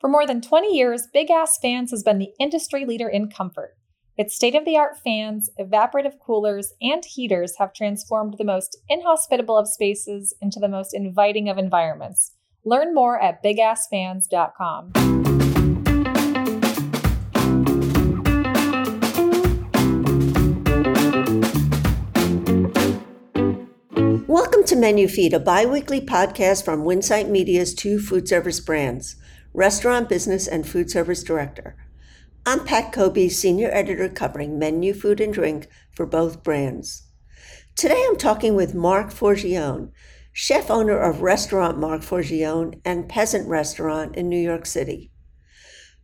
For more than 20 years, Big Ass Fans has been the industry leader in comfort. Its state of the art fans, evaporative coolers, and heaters have transformed the most inhospitable of spaces into the most inviting of environments. Learn more at bigassfans.com. Welcome to Menu Feed, a bi weekly podcast from Winsight Media's two food service brands restaurant business and food service director. I'm Pat Cobe, senior editor covering menu, food, and drink for both brands. Today I'm talking with Marc Forgione, chef owner of restaurant Marc Forgione and Peasant Restaurant in New York City.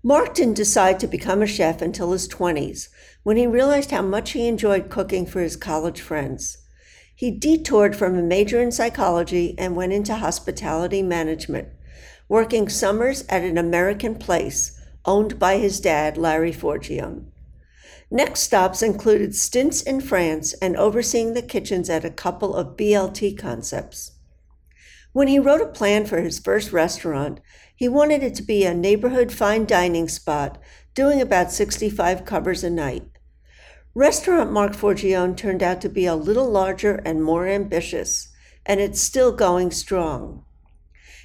Marc didn't decide to become a chef until his 20s when he realized how much he enjoyed cooking for his college friends. He detoured from a major in psychology and went into hospitality management working summers at an American place owned by his dad, Larry Forgione. Next stops included stints in France and overseeing the kitchens at a couple of BLT concepts. When he wrote a plan for his first restaurant, he wanted it to be a neighborhood fine dining spot doing about 65 covers a night. Restaurant Marc Forgione turned out to be a little larger and more ambitious, and it's still going strong.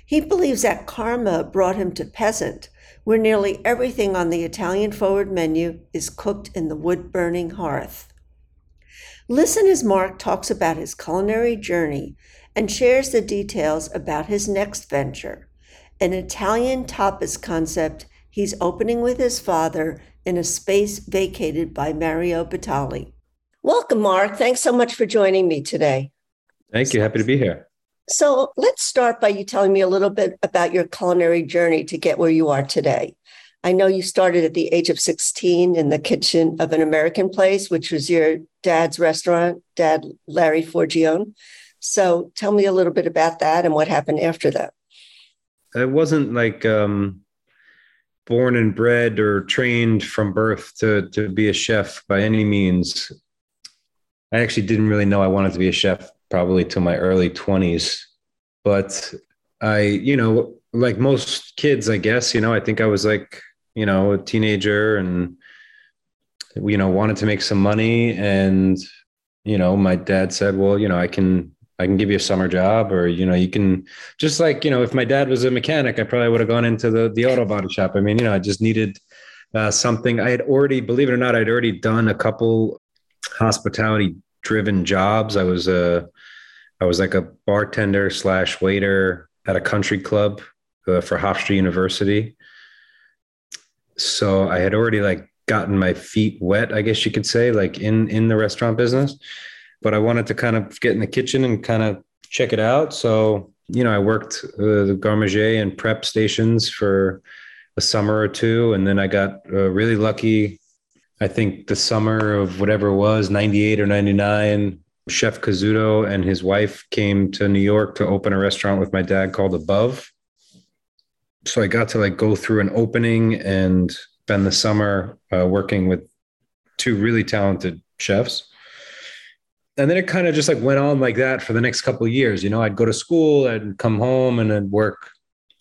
He believes that karma brought him to peasant, where nearly everything on the Italian forward menu is cooked in the wood burning hearth. Listen as Marc talks about his culinary journey and shares the details about his next venture, an Italian tapas concept he's opening with his father in a space vacated by Mario Batali. Welcome, Marc. Thanks so much for joining me today. Thank you. Happy to be here. So let's start by you telling me a little bit about your culinary journey to get where you are today. I know you started at the age of 16 in the kitchen of an American place, which was your dad's restaurant, Dad Larry Forgione. So tell me a little bit about that and what happened after that. It wasn't like um, born and bred or trained from birth to, to be a chef by any means. I actually didn't really know I wanted to be a chef probably to my early 20s. But I, you know, like most kids, I guess, you know, I think I was like, you know, a teenager and, you know, wanted to make some money. And, you know, my dad said, well, you know, I can, I can give you a summer job or, you know, you can just like, you know, if my dad was a mechanic, I probably would have gone into the, the auto body shop. I mean, you know, I just needed uh, something I had already, believe it or not, I'd already done a couple hospitality driven jobs. I was a, I was like a bartender slash waiter at a country club uh, for Hofstra University. So I had already like gotten my feet wet, I guess you could say, like in in the restaurant business. But I wanted to kind of get in the kitchen and kind of check it out. So you know, I worked uh, the garde and prep stations for a summer or two, and then I got uh, really lucky. I think the summer of whatever it was, ninety eight or ninety nine. Chef Kazuto and his wife came to New York to open a restaurant with my dad called Above. So I got to like go through an opening and spend the summer uh, working with two really talented chefs. And then it kind of just like went on like that for the next couple of years. You know, I'd go to school, I'd come home and I'd work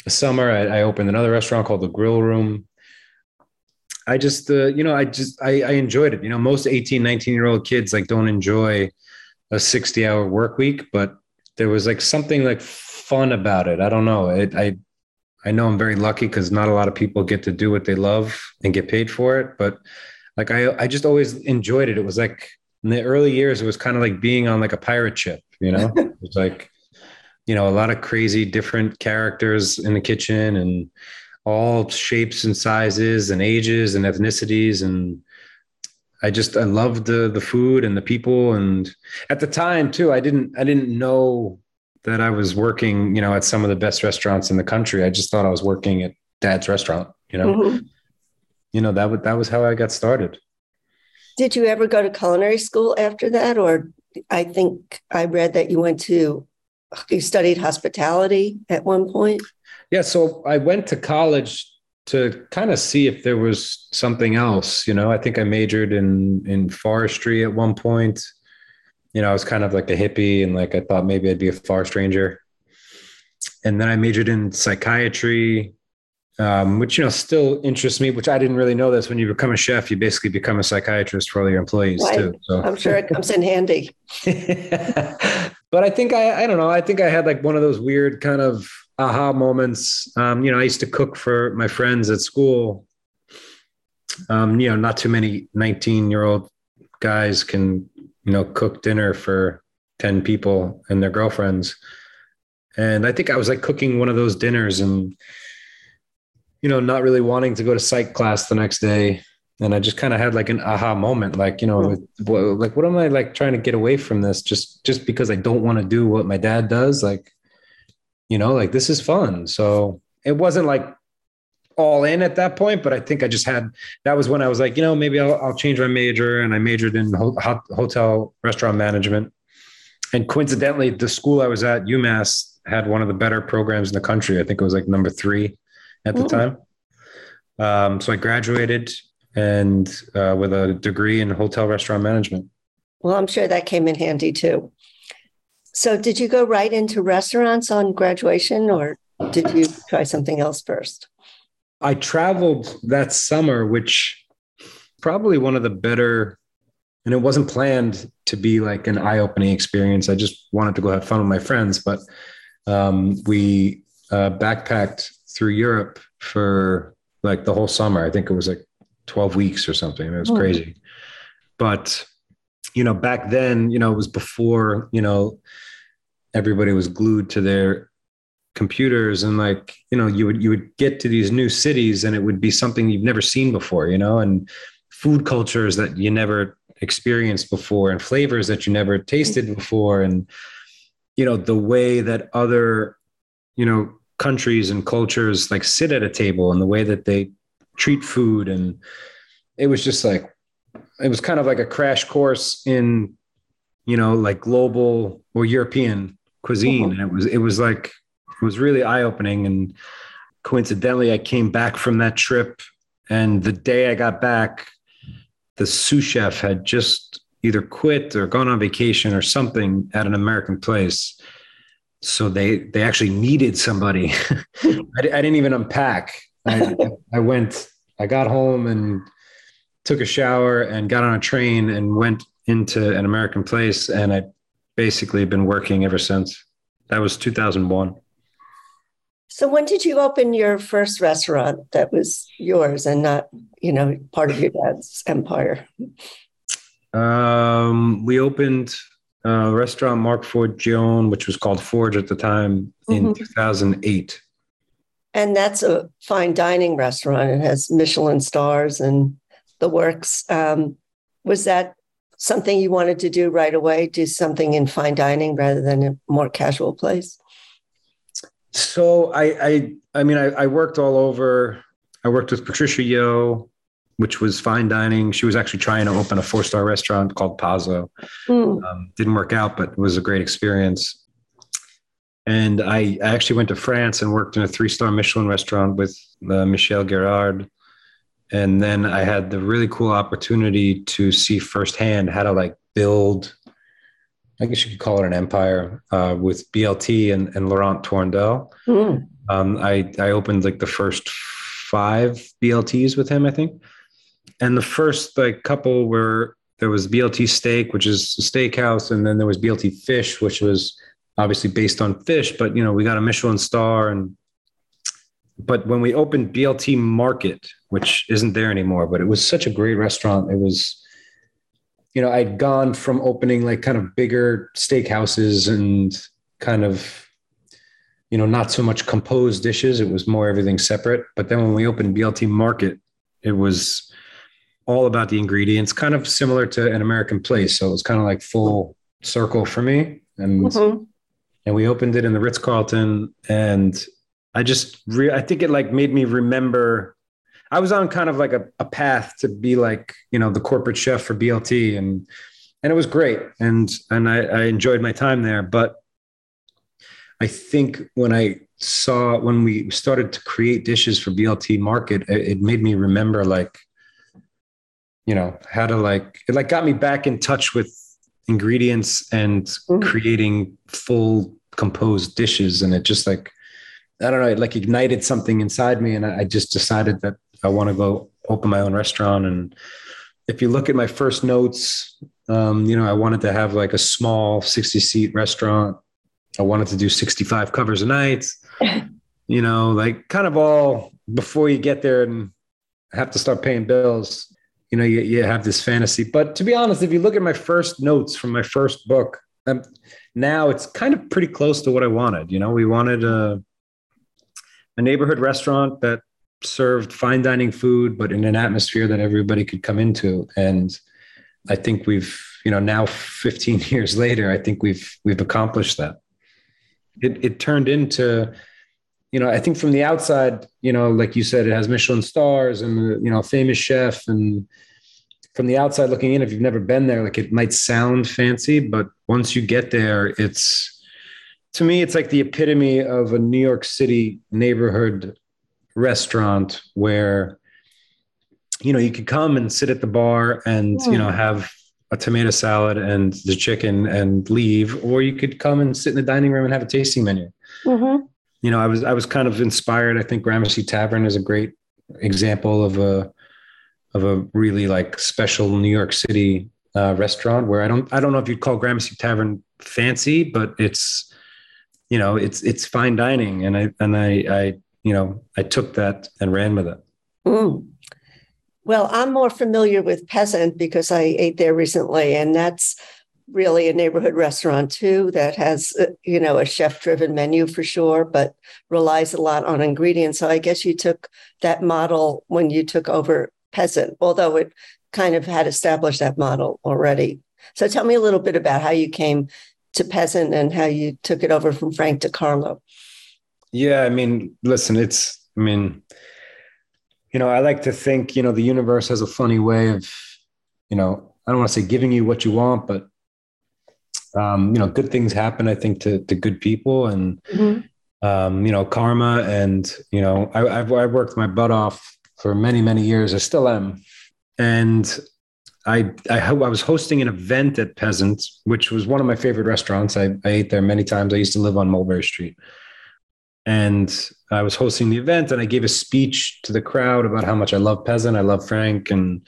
a summer. I, I opened another restaurant called the Grill Room. I just, uh, you know, I just, I, I enjoyed it. You know, most 18, 19 year old kids like don't enjoy a 60 hour work week, but there was like something like fun about it. I don't know. It, I, I know I'm very lucky because not a lot of people get to do what they love and get paid for it. But like I, I just always enjoyed it. It was like in the early years, it was kind of like being on like a pirate ship. You know, it's like you know a lot of crazy different characters in the kitchen and all shapes and sizes and ages and ethnicities and I just I loved the the food and the people. And at the time too I didn't I didn't know that I was working you know at some of the best restaurants in the country. I just thought I was working at dad's restaurant you know? Mm-hmm. you know that was that was how I got started. Did you ever go to culinary school after that? Or I think I read that you went to you studied hospitality at one point? Yeah so I went to college to kind of see if there was something else. You know, I think I majored in in forestry at one point. You know, I was kind of like a hippie and like I thought maybe I'd be a forest ranger. And then I majored in psychiatry. um, which you know still interests me. Which I didn't really know this. When you become a chef, you basically become a psychiatrist for all your employees right. too. So I'm sure it comes in handy. but I think I I don't know. I think I had like one of those weird kind of aha moments. Um, you know, I used to cook for my friends at school. Um, you know, not too many 19 year old guys can you know cook dinner for 10 people and their girlfriends. And I think I was like cooking one of those dinners and you know, not really wanting to go to psych class the next day. And I just kind of had like an aha moment, like, you know, hmm. like, what am I like trying to get away from this just, just because I don't want to do what my dad does? Like, you know, like this is fun. So it wasn't like all in at that point, but I think I just had, that was when I was like, you know, maybe I'll, I'll change my major and I majored in ho- hotel restaurant management. And coincidentally, the school I was at, UMass, had one of the better programs in the country. I think it was like number three at the time. Um, so I graduated and uh, with a degree in hotel restaurant management. Well, I'm sure that came in handy too. So, did you go right into restaurants on graduation, or did you try something else first? I traveled that summer, which probably one of the better, and it wasn't planned to be like an eye-opening experience. I just wanted to go have fun with my friends, but um, we uh, backpacked through Europe for like the whole summer. I think it was like 12 weeks or something. It was oh. crazy. But, you know, back then, you know, it was before, you know, everybody was glued to their computers and like, you know, you would you would get to these new cities and it would be something you've never seen before, you know, and food cultures that you never experienced before and flavors that you never tasted mm-hmm. before. And you know the way that other you know countries and cultures like sit at a table and the way that they treat food. And it was just like it was kind of like a crash course in you know like global or european cuisine uh-huh. and it was it was like it was really eye opening and coincidentally i came back from that trip and the day i got back the sous chef had just either quit or gone on vacation or something at an american place so they they actually needed somebody. I, I, didn't even unpack. I, I went. I got home and took a shower and got on a train and went into an American place, and I basically been working ever since. That was 2001. So when did you open your first restaurant that was yours and not, you know, part of your dad's empire? Um, we opened uh, restaurant Marc Ford Forgione, which was called Forge at the time in mm-hmm. 2008. And that's a fine dining restaurant. It has Michelin stars and the works. Um, was that something you wanted to do right away? Do something in fine dining rather than a more casual place? So I, I, I mean, I, I worked all over. I worked with Patricia Yeo which was fine dining. She was actually trying to open a four star restaurant called Pazzo. Mm. Um, didn't work out, but it was a great experience. And I actually went to France and worked in a three star Michelin restaurant with uh, Michel Guérard. And then I had the really cool opportunity to see firsthand how to like build, I guess you could call it an empire uh, with BLT and, and Laurent Tourondel. Mm. Um, I, I opened like the first five BLTs with him, I think and the first like couple were there was BLT Steak, which is a steakhouse, and then there was BLT Fish, which was obviously based on fish. But you know, we got a Michelin star, and but when we opened BLT Market, which isn't there anymore, but it was such a great restaurant. It was, you know, I'd gone from opening like kind of bigger steakhouses and kind of, you know, not so much composed dishes. It was more everything separate. But then when we opened BLT Market, it was all about the ingredients, kind of similar to an American place. So it was kind of like full circle for me. And mm-hmm. and we opened it in the Ritz Carlton, and I just re- I think it like made me remember. I was on kind of like a, a path to be like you know the corporate chef for BLT, and and it was great, and and I, I enjoyed my time there. But I think when I saw when we started to create dishes for BLT Market, it, it made me remember like you know how to like it like got me back in touch with ingredients and mm. creating full composed dishes and it just like I don't know, it like ignited something inside me. And I, I just decided that I want to go open my own restaurant. And if you look at my first notes, um, you know, I wanted to have like a small 60 seat restaurant. I wanted to do 65 covers a night, you know, like kind of all before you get there and have to start paying bills. You know, you, you have this fantasy. But to be honest, if you look at my first notes from my first book, um, now it's kind of pretty close to what I wanted. You know, we wanted a, a neighborhood restaurant that served fine dining food, but in an atmosphere that everybody could come into. And I think we've, you know, now 15 years later, I think we've we've accomplished that. It it turned into, you know, I think from the outside, you know, like you said, it has Michelin stars and you know, famous chef. And from the outside looking in, if you've never been there, like it might sound fancy, but once you get there, it's to me, it's like the epitome of a New York City neighborhood restaurant where you know you could come and sit at the bar and you know have a tomato salad and the chicken and leave or you could come and sit in the dining room and have a tasting menu. Mm-hmm. you know i was i was kind of inspired. I think gramercy tavern is a great example of a of a really like special new york city uh, restaurant where i don't i don't know if you'd call gramercy tavern fancy but it's you know it's it's fine dining. And i and i i you know i took that and ran with it. Mm. Well, I'm more familiar with Peasant because I ate there recently, and that's really a neighborhood restaurant too that has uh, you know a chef driven menu for sure but relies a lot on ingredients. So i guess you took that model when you took over peasant although it kind of had established that model already. So tell me a little bit about how you came to peasant and how you took it over from frank DeCarlo. yeah i mean listen it's i mean you know, I like to think, you know, the universe has a funny way of, you know, I don't want to say giving you what you want, but um, you know, good things happen, I think, to to good people and mm-hmm. um, you know, karma and you know, I, I've I worked my butt off for many, many years. I still am. And I I, I was hosting an event at Peasants, which was one of my favorite restaurants. I, I ate there many times. I used to live on Mulberry Street. And I was hosting the event and I gave a speech to the crowd about how much I love Peasant, I love Frank, and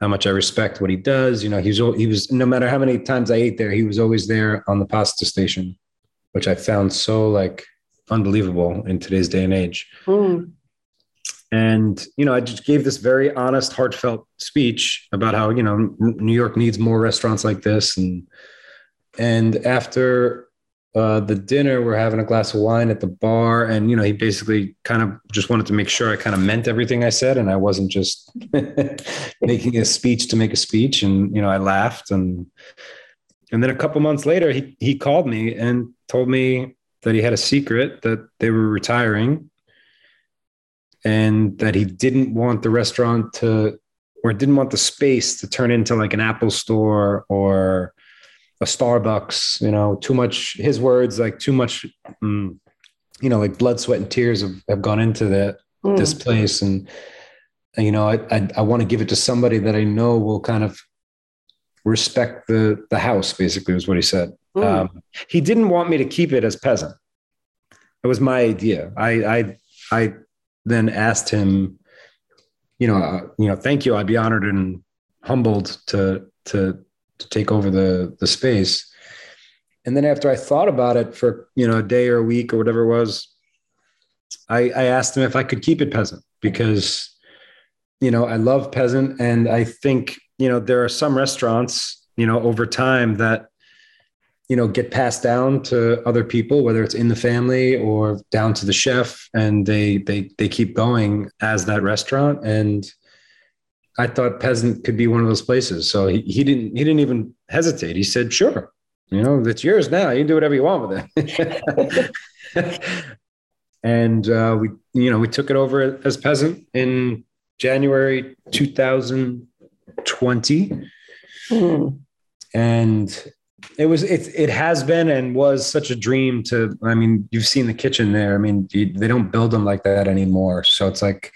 how much I respect what he does. You know, he was he was no matter how many times I ate there, he was always there on the pasta station, which I found so like unbelievable in today's day and age. Mm. And you know, I just gave this very honest, heartfelt speech about how you know New York needs more restaurants like this, and and after uh, the dinner, we're having a glass of wine at the bar, and you know, he basically kind of just wanted to make sure I kind of meant everything I said, and I wasn't just making a speech to make a speech. And you know, I laughed, and and then a couple months later, he he called me and told me that he had a secret that they were retiring, and that he didn't want the restaurant to, or didn't want the space to turn into like an Apple store or a Starbucks, you know, too much, his words, like too much, um, you know, like blood, sweat, and tears have, have gone into that, mm. this place. And, and, you know, I, I, I want to give it to somebody that I know will kind of respect the, the house, basically, was what he said. Mm. Um, he didn't want me to keep it as peasant. It was my idea. I, I, I then asked him, you know, uh, you know, thank you. I'd be honored and humbled to, to, to take over the the space. And then after I thought about it for you know a day or a week or whatever it was, I, I asked him if I could keep it peasant because you know I love peasant and I think you know there are some restaurants you know over time that you know get passed down to other people whether it's in the family or down to the chef and they they they keep going as that restaurant and I thought peasant could be one of those places. So he, he didn't he didn't even hesitate. He said, "Sure, you know, it's yours now. You can do whatever you want with it." and uh, we you know we took it over as peasant in January 2020, mm. and it was it it has been and was such a dream to. I mean, you've seen the kitchen there. I mean, you, they don't build them like that anymore. So it's like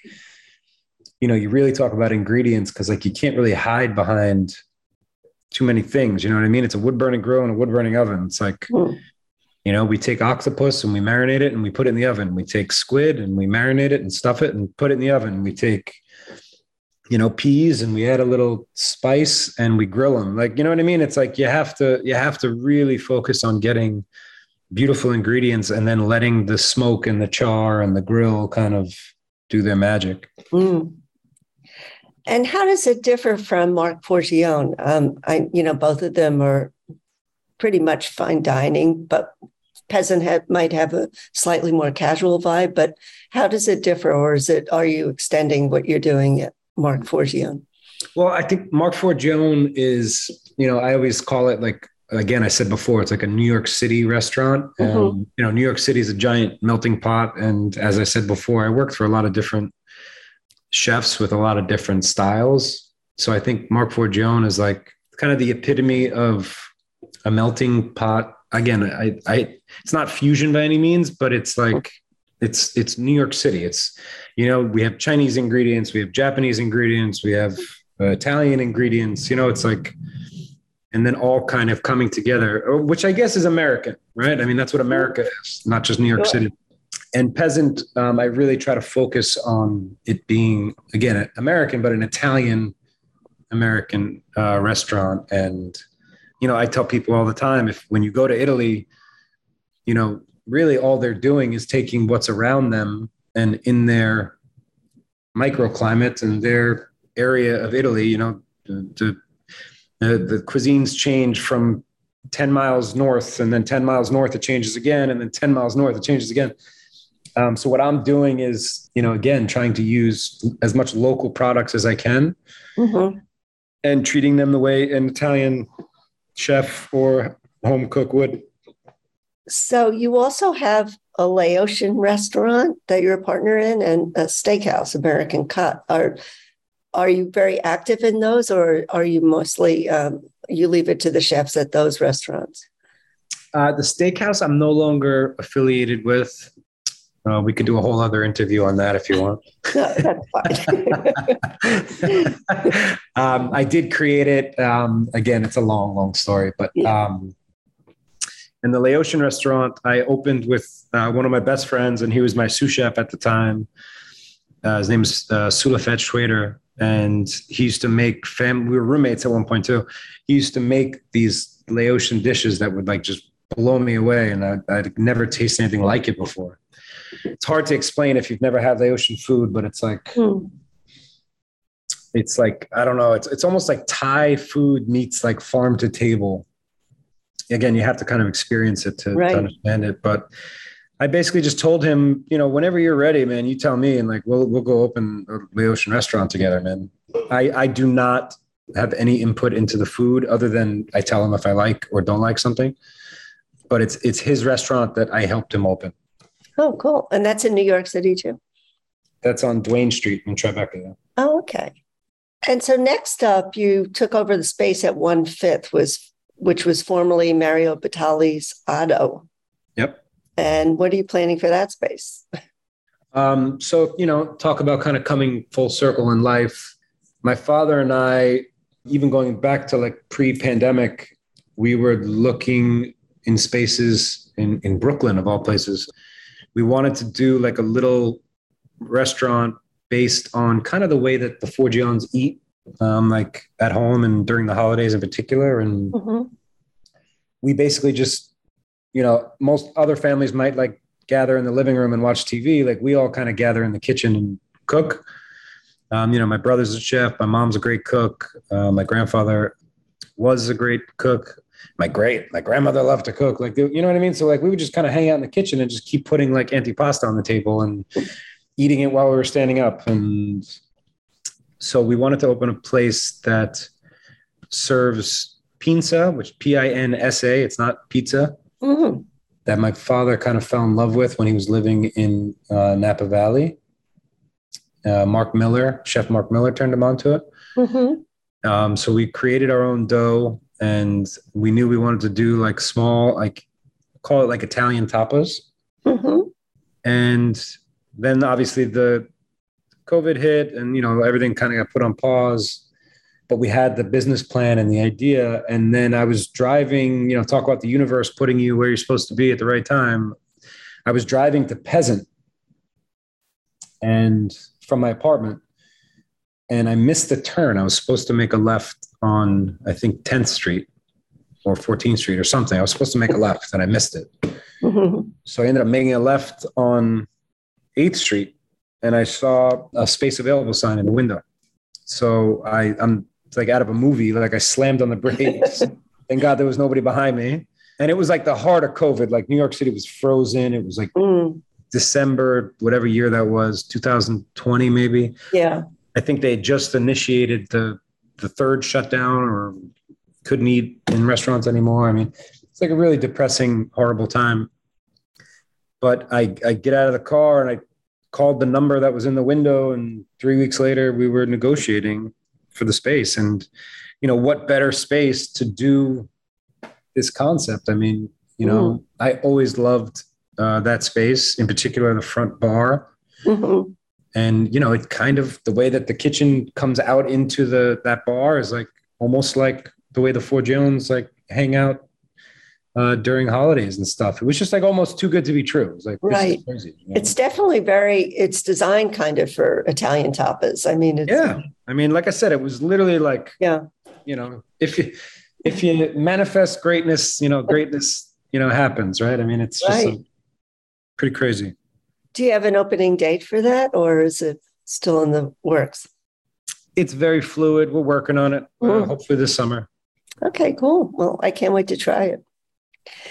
you know, you really talk about ingredients because like you can't really hide behind too many things. You know what I mean? It's a wood burning grill and a wood burning oven. It's like, mm. You know, we take octopus and we marinate it and we put it in the oven. We take squid and we marinate it and stuff it and put it in the oven. We take, you know, peas and we add a little spice and we grill them. Like, you know what I mean? It's like you have to you have to really focus on getting beautiful ingredients and then letting the smoke and the char and the grill kind of do their magic. Mm. And how does it differ from Marc Forgione? Um, I, you know, both of them are pretty much fine dining, but peasant have, might have a slightly more casual vibe. But how does it differ, or is it are you extending what you're doing Marc Forgione? Well, I think Marc Forgione is, you know, I always call it like again, I said before, it's like a New York City restaurant. Mm-hmm. Um, you know, New York City is a giant melting pot, and as I said before, I worked for a lot of different chefs with a lot of different styles. So I think Marc Forgione is like kind of the epitome of a melting pot. Again, I, I, it's not fusion by any means, but it's like it's it's New York City. It's you know we have Chinese ingredients, we have Japanese ingredients, we have uh, Italian ingredients. You know, it's like and then all kind of coming together, which I guess is American, right? I mean, that's what America is, not just New York City. And peasant, um, I really try to focus on it being again American, but an Italian American uh, restaurant. And you know, I tell people all the time, if when you go to Italy, you know, really all they're doing is taking what's around them and in their microclimate and their area of Italy, you know, to the, the cuisines change from 10 miles north and then 10 miles north it changes again and then 10 miles north it changes again um, so what i'm doing is you know again trying to use as much local products as i can mm-hmm. and treating them the way an italian chef or home cook would so you also have a laotian restaurant that you're a partner in and a steakhouse american cut are are you very active in those or are you mostly um, you leave it to the chefs at those restaurants uh, the steakhouse i'm no longer affiliated with uh, we could do a whole other interview on that if you want. no, that's fine. um, I did create it. Um, again, it's a long, long story, but yeah. In the Laotian restaurant, I opened with uh, one of my best friends, and he was my sous chef at the time. Uh, his name is uh, Soulayphet Schwader, and he used to make fam. We were roommates at one point too. He used to make these Laotian dishes that would like just blow me away, and I, I'd never tasted anything like it before. It's hard to explain if you've never had Laotian food, but it's like. Hmm. It's like I don't know. It's it's almost like Thai food meets like farm to table. Again, you have to kind of experience it to, right. to understand it. But I basically just told him, you know, whenever you're ready, man, you tell me, and like we'll we'll go open a Laotian restaurant together, man. I I do not have any input into the food other than I tell him if I like or don't like something. But it's it's his restaurant that I helped him open. Oh, cool! And that's in New York City too. That's on Duane Street in Tribeca. Oh, okay. And so next up, you took over the space at One Fifth, was which was formerly Mario Batali's Otto. Yep. And what are you planning for that space? Um, so, you know, talk about kind of coming full circle in life. My father and I, even going back to like pre pandemic, we were looking in spaces in, in Brooklyn, of all places. We wanted to do like a little restaurant based on kind of the way that the Four Forgiones eat, um, like at home and during the holidays in particular. And mm-hmm. we basically just you know, most other families might like gather in the living room and watch TV. Like we all kind of gather in the kitchen and cook. Um, you know, my brother's a chef. My mom's a great cook. Uh, my grandfather was a great cook. My great, my grandmother loved to cook. Like, you know what I mean? So like, we would just kind of hang out in the kitchen and just keep putting like antipasta on the table and eating it while we were standing up. And so we wanted to open a place that serves pinsa, which P-I-N-S-A. It's not pizza mm-hmm. that my father kind of fell in love with when he was living in uh, Napa Valley. Uh, Mark Miller, Chef Mark Miller, turned him on to it. Mm-hmm. Um, so we created our own dough, and we knew we wanted to do like small, like call it like Italian tapas. Mm-hmm. And then obviously the COVID hit, and you know everything kind of got put on pause. but we had the business plan and the idea. And then I was driving, you know, talk about the universe putting you where you're supposed to be at the right time. I was driving to Peasant and from my apartment and I missed the turn. I was supposed to make a left on, I think, 10th Street or 14th Street or something. I was supposed to make a left and I missed it. Mm-hmm. So I ended up making a left on 8th Street and I saw a space available sign in the window. So I, I'm like out of a movie, like I slammed on the brakes. Thank God there was nobody behind me. And it was like the heart of COVID. Like New York City was frozen. It was like mm. December, whatever year that was, 2020 maybe. Yeah. I think they just initiated the the third shutdown or couldn't eat in restaurants anymore. I mean, it's like a really depressing, horrible time. But I, I get out of the car and I called the number that was in the window, and three weeks later we were negotiating for the space. And you know, what better space to do this concept? I mean, you know, mm. I always loved uh, that space, in particular the front bar. Mm-hmm and you know it kind of the way that the kitchen comes out into the that bar is like almost like the way the Forgiones like hang out uh, during holidays and stuff it was just like almost too good to be true it was like right crazy, you know? it's definitely very it's designed kind of for italian tapas i mean it's yeah i mean like i said it was literally like yeah you know if you if you manifest greatness you know greatness you know happens right i mean it's just right. pretty crazy do you have an opening date for that, or is it still in the works? It's very fluid. We're working on it. Uh, mm. hopefully this summer. Okay, cool. Well, I can't wait to try it.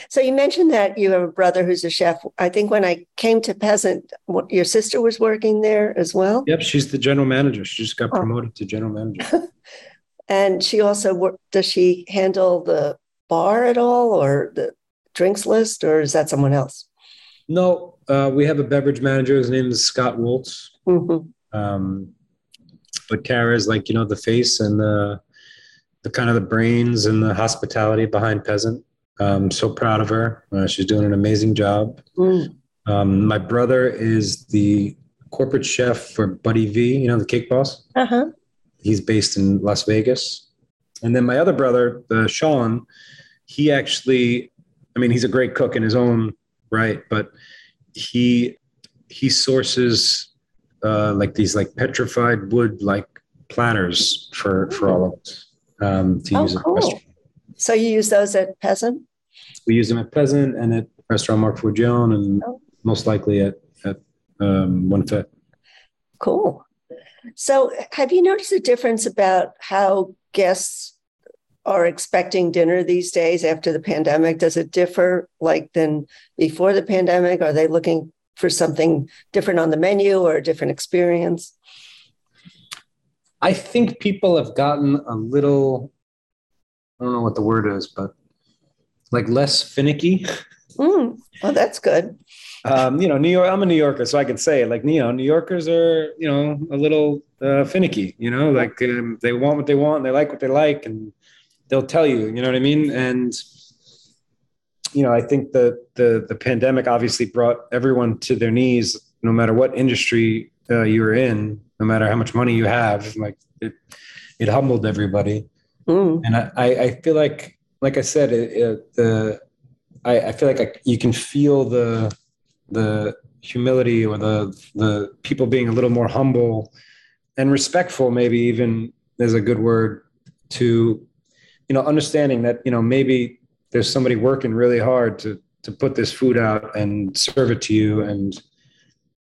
So you mentioned that you have a brother who's a chef. I think when I came to Peasant, your sister was working there as well. Yep, she's the general manager. She just got oh. promoted oh. to general manager. and she also does she handle the bar at all, or the drinks list, or is that someone else? No, uh, we have a beverage manager. His name is Scott Woltz. Mm-hmm. Um, but Kara is like you know the face and the the kind of the brains and the hospitality behind Peasant. I'm so proud of her. Uh, she's doing an amazing job. Mm. Um, my brother is the corporate chef for Buddy V. You know the Cake Boss. Uh-huh. He's based in Las Vegas. And then my other brother, uh, Sean, he actually, I mean, he's a great cook in his own right, but he he sources uh, like these like petrified wood like platters for for all of us um, to oh, use cool. So you use those at Peasant? We use them at Peasant and at Restaurant Marc Forgione and oh. most likely at at um, One Fit. Cool. So have you noticed a difference about how guests are expecting dinner these days after the pandemic? Does it differ like than before the pandemic? Are they looking for something different on the menu or a different experience? I think people have gotten a little, I don't know what the word is, but like less finicky. Mm, well, that's good. Um, you know, New York, I'm a New Yorker, so I can say it like, you know, New Yorkers are, you know, a little uh, finicky, you know, like um, they want what they want, they like what they like. And, they'll tell you, you know what I mean? And you know, I think that the the pandemic obviously brought everyone to their knees, no matter what industry uh, you're in, no matter how much money you have. Like it, it humbled everybody, mm. and I, I feel like, like I said, it, it, the I, I feel like I, you can feel the the humility or the the people being a little more humble and respectful, maybe even is a good word to you know, understanding that, you know, maybe there's somebody working really hard to, to put this food out and serve it to you. And,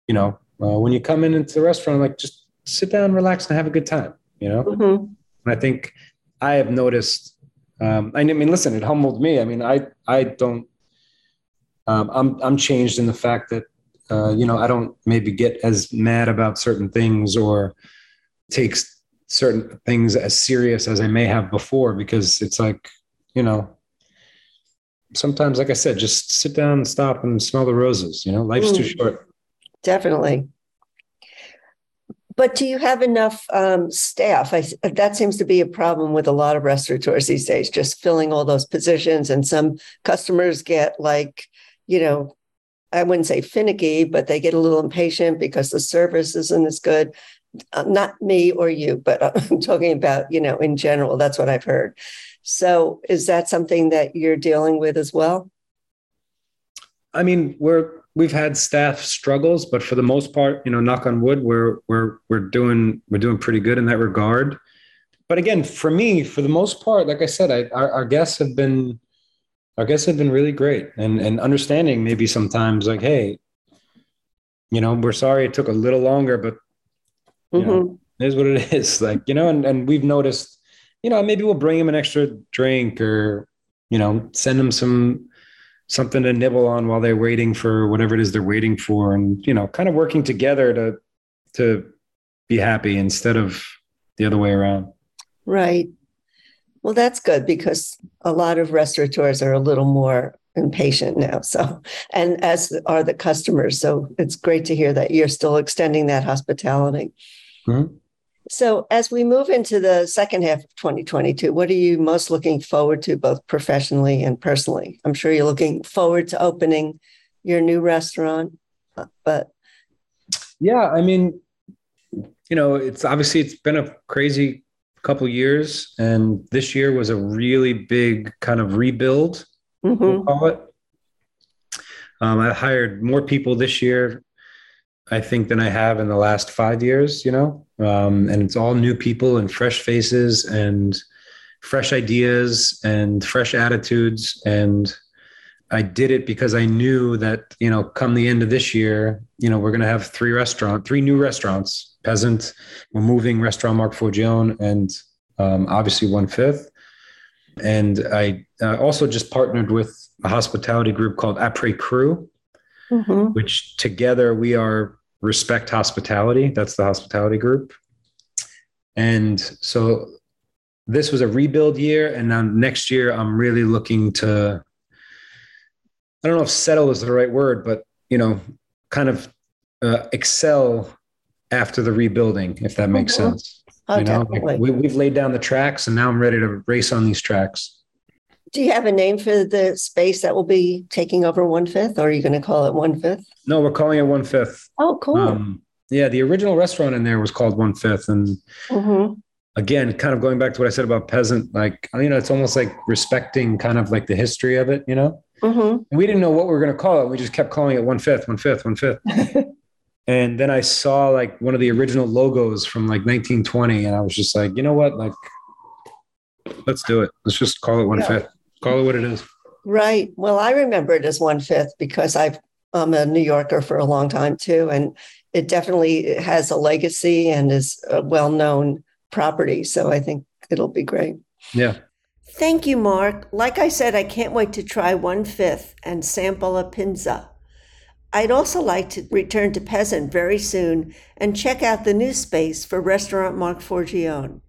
you know, uh, when you come in into the restaurant, like just sit down, relax and have a good time, you know? Mm-hmm. And I think I have noticed, um, I mean, listen, it humbled me. I mean, I, I don't, um, I'm, I'm changed in the fact that, uh, you know, I don't maybe get as mad about certain things or takes certain things as serious as I may have before because it's like, you know, sometimes, like I said, just sit down and stop and smell the roses. You know, life's mm, too short. Definitely. But do you have enough um, staff? I, that seems to be a problem with a lot of restaurateurs these days, just filling all those positions. And some customers get like, you know, I wouldn't say finicky, but they get a little impatient because the service isn't as good uh, not me or you, but I'm talking about, you know, in general, that's what I've heard. So is that something that you're dealing with as well? I mean, we're we've had staff struggles, but for the most part, you know, knock on wood, we're we're we're doing we're doing pretty good in that regard. But again, for me, for the most part, like I said, I, our, our guests have been our guests have been really great and and understanding maybe sometimes like, hey, you know, we're sorry it took a little longer, but you mm-hmm. know, it is what it is. Like, you know, and, and we've noticed, you know, maybe we'll bring him an extra drink or, you know, send them some something to nibble on while they're waiting for whatever it is they're waiting for. And, you know, kind of working together to to be happy instead of the other way around. Right. Well, that's good because a lot of restaurateurs are a little more impatient now. So, and as are the customers. So it's great to hear that you're still extending that hospitality. Mm-hmm. So, as we move into the second half of 2022, what are you most looking forward to, both professionally and personally? I'm sure you're looking forward to opening your new restaurant, but yeah, I mean, you know, it's obviously it's been a crazy couple years, and this year was a really big kind of rebuild mm-hmm. we'll call it. Um, I hired more people this year, I think, than I have in the last five years, you know, um, and it's all new people and fresh faces and fresh ideas and fresh attitudes. And I did it because I knew that, you know, come the end of this year, you know, we're going to have three restaurant, three new restaurants, Peasant, we're moving Restaurant Marc Forgione, and um, obviously One Fifth. And I uh, also just partnered with a hospitality group called Après Crew, mm-hmm. which together we are Respect Hospitality. That's the hospitality group. And so this was a rebuild year. And now next year, I'm really looking to, I don't know if settle is the right word, but, you know, kind of uh, excel after the rebuilding, if that makes mm-hmm. sense. Oh, you know, like we, we've laid down the tracks and now I'm ready to race on these tracks. Do you have a name for the space that will be taking over one fifth, or are you going to call it one fifth? No, we're calling it one fifth. Oh, cool. Um, yeah, the original restaurant in there was called one fifth, and mm-hmm. again, kind of going back to what I said about peasant, like you know, it's almost like respecting kind of like the history of it, you know. Mm-hmm. we didn't know what we were going to call it. We just kept calling it one fifth, one fifth, one fifth. And then I saw like one of the original logos from like 1920, and I was just like, you know what, like, let's do it. Let's just call it one yeah. fifth. Call it what it is. Right. Well, I remember it as one fifth because I've I'm a New Yorker for a long time too, and it definitely has a legacy and is a well known property. So I think it'll be great. Yeah. Thank you, Marc. Like I said, I can't wait to try one fifth and sample a pinsa. I'd also like to return to Peasant very soon and check out the new space for Restaurant Marc Forgione.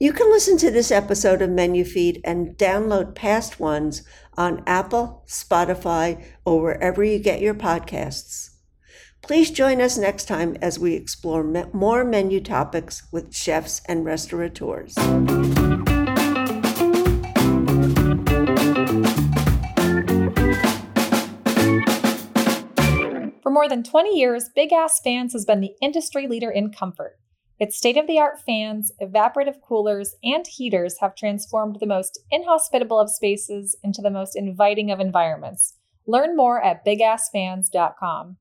You can listen to this episode of Menu Feed and download past ones on Apple, Spotify, or wherever you get your podcasts. Please join us next time as we explore me- more menu topics with chefs and restaurateurs. For more than 20 years, Big Ass Fans has been the industry leader in comfort. Its state of the art fans, evaporative coolers, and heaters have transformed the most inhospitable of spaces into the most inviting of environments. Learn more at bigassfans.com.